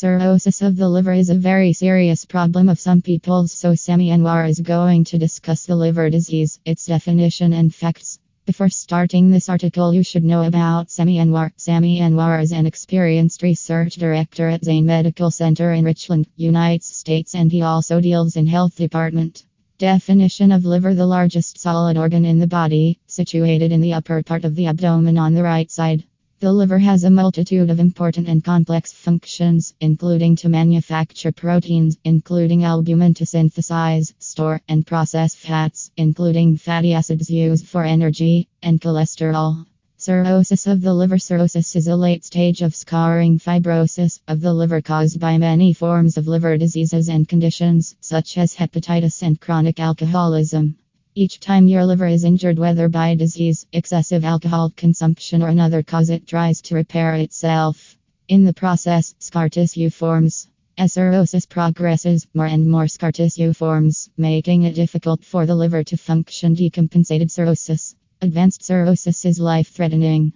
Cirrhosis of the liver is a very serious problem of some people, so Sami Anwar is going to discuss the liver disease, its definition, and facts. Before starting this article, you should know about Sami Anwar. Sami Anwar is an experienced research director at Zain Medical Center in Richland, United States, and he also deals in health department. Definition of liver The largest solid organ in the body, situated in the upper part of the abdomen on the right side. The liver has a multitude of important and complex functions, including to manufacture proteins, including albumin to synthesize, store, and process fats, including fatty acids used for energy, and cholesterol. Cirrhosis of the liver Cirrhosis is a late stage of scarring fibrosis of the liver caused by many forms of liver diseases and conditions, such as hepatitis and chronic alcoholism. Each time your liver is injured, whether by disease, excessive alcohol consumption, or another cause, it tries to repair itself. In the process, scar tissue forms. As cirrhosis progresses, more and more scar tissue forms, making it difficult for the liver to function. Decompensated cirrhosis. Advanced cirrhosis is life threatening.